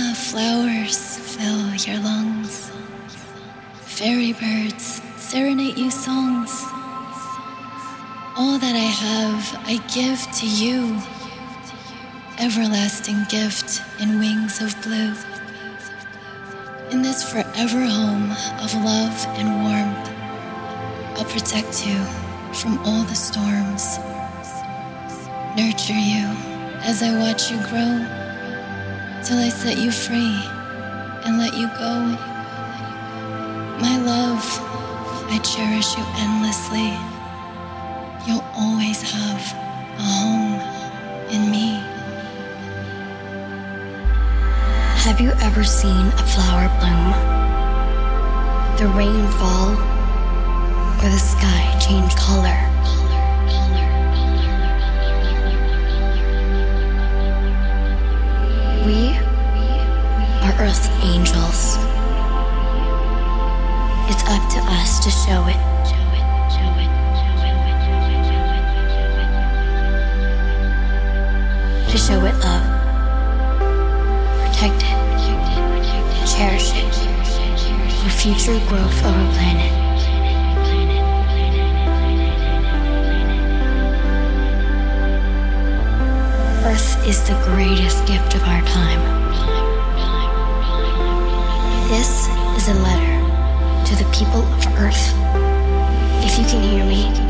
Flowers fill your lungs. Fairy birds serenade you songs. All that I have, I give to you. Everlasting gift in wings of blue. In this forever home of love and warmth, I'll protect you from all the storms. Nurture you as I watch you grow till I set you free and let you go. My love, I cherish you endlessly. You'll always have a home in me. Have you ever seen a flower bloom? The rain fall or the sky change color? Earth angels. It's up to us to show it. To show it love. Protect it. Cherish it. For future growth of our planet. Earth is the greatest gift of our time. This is a letter to the people of Earth. If you can hear me,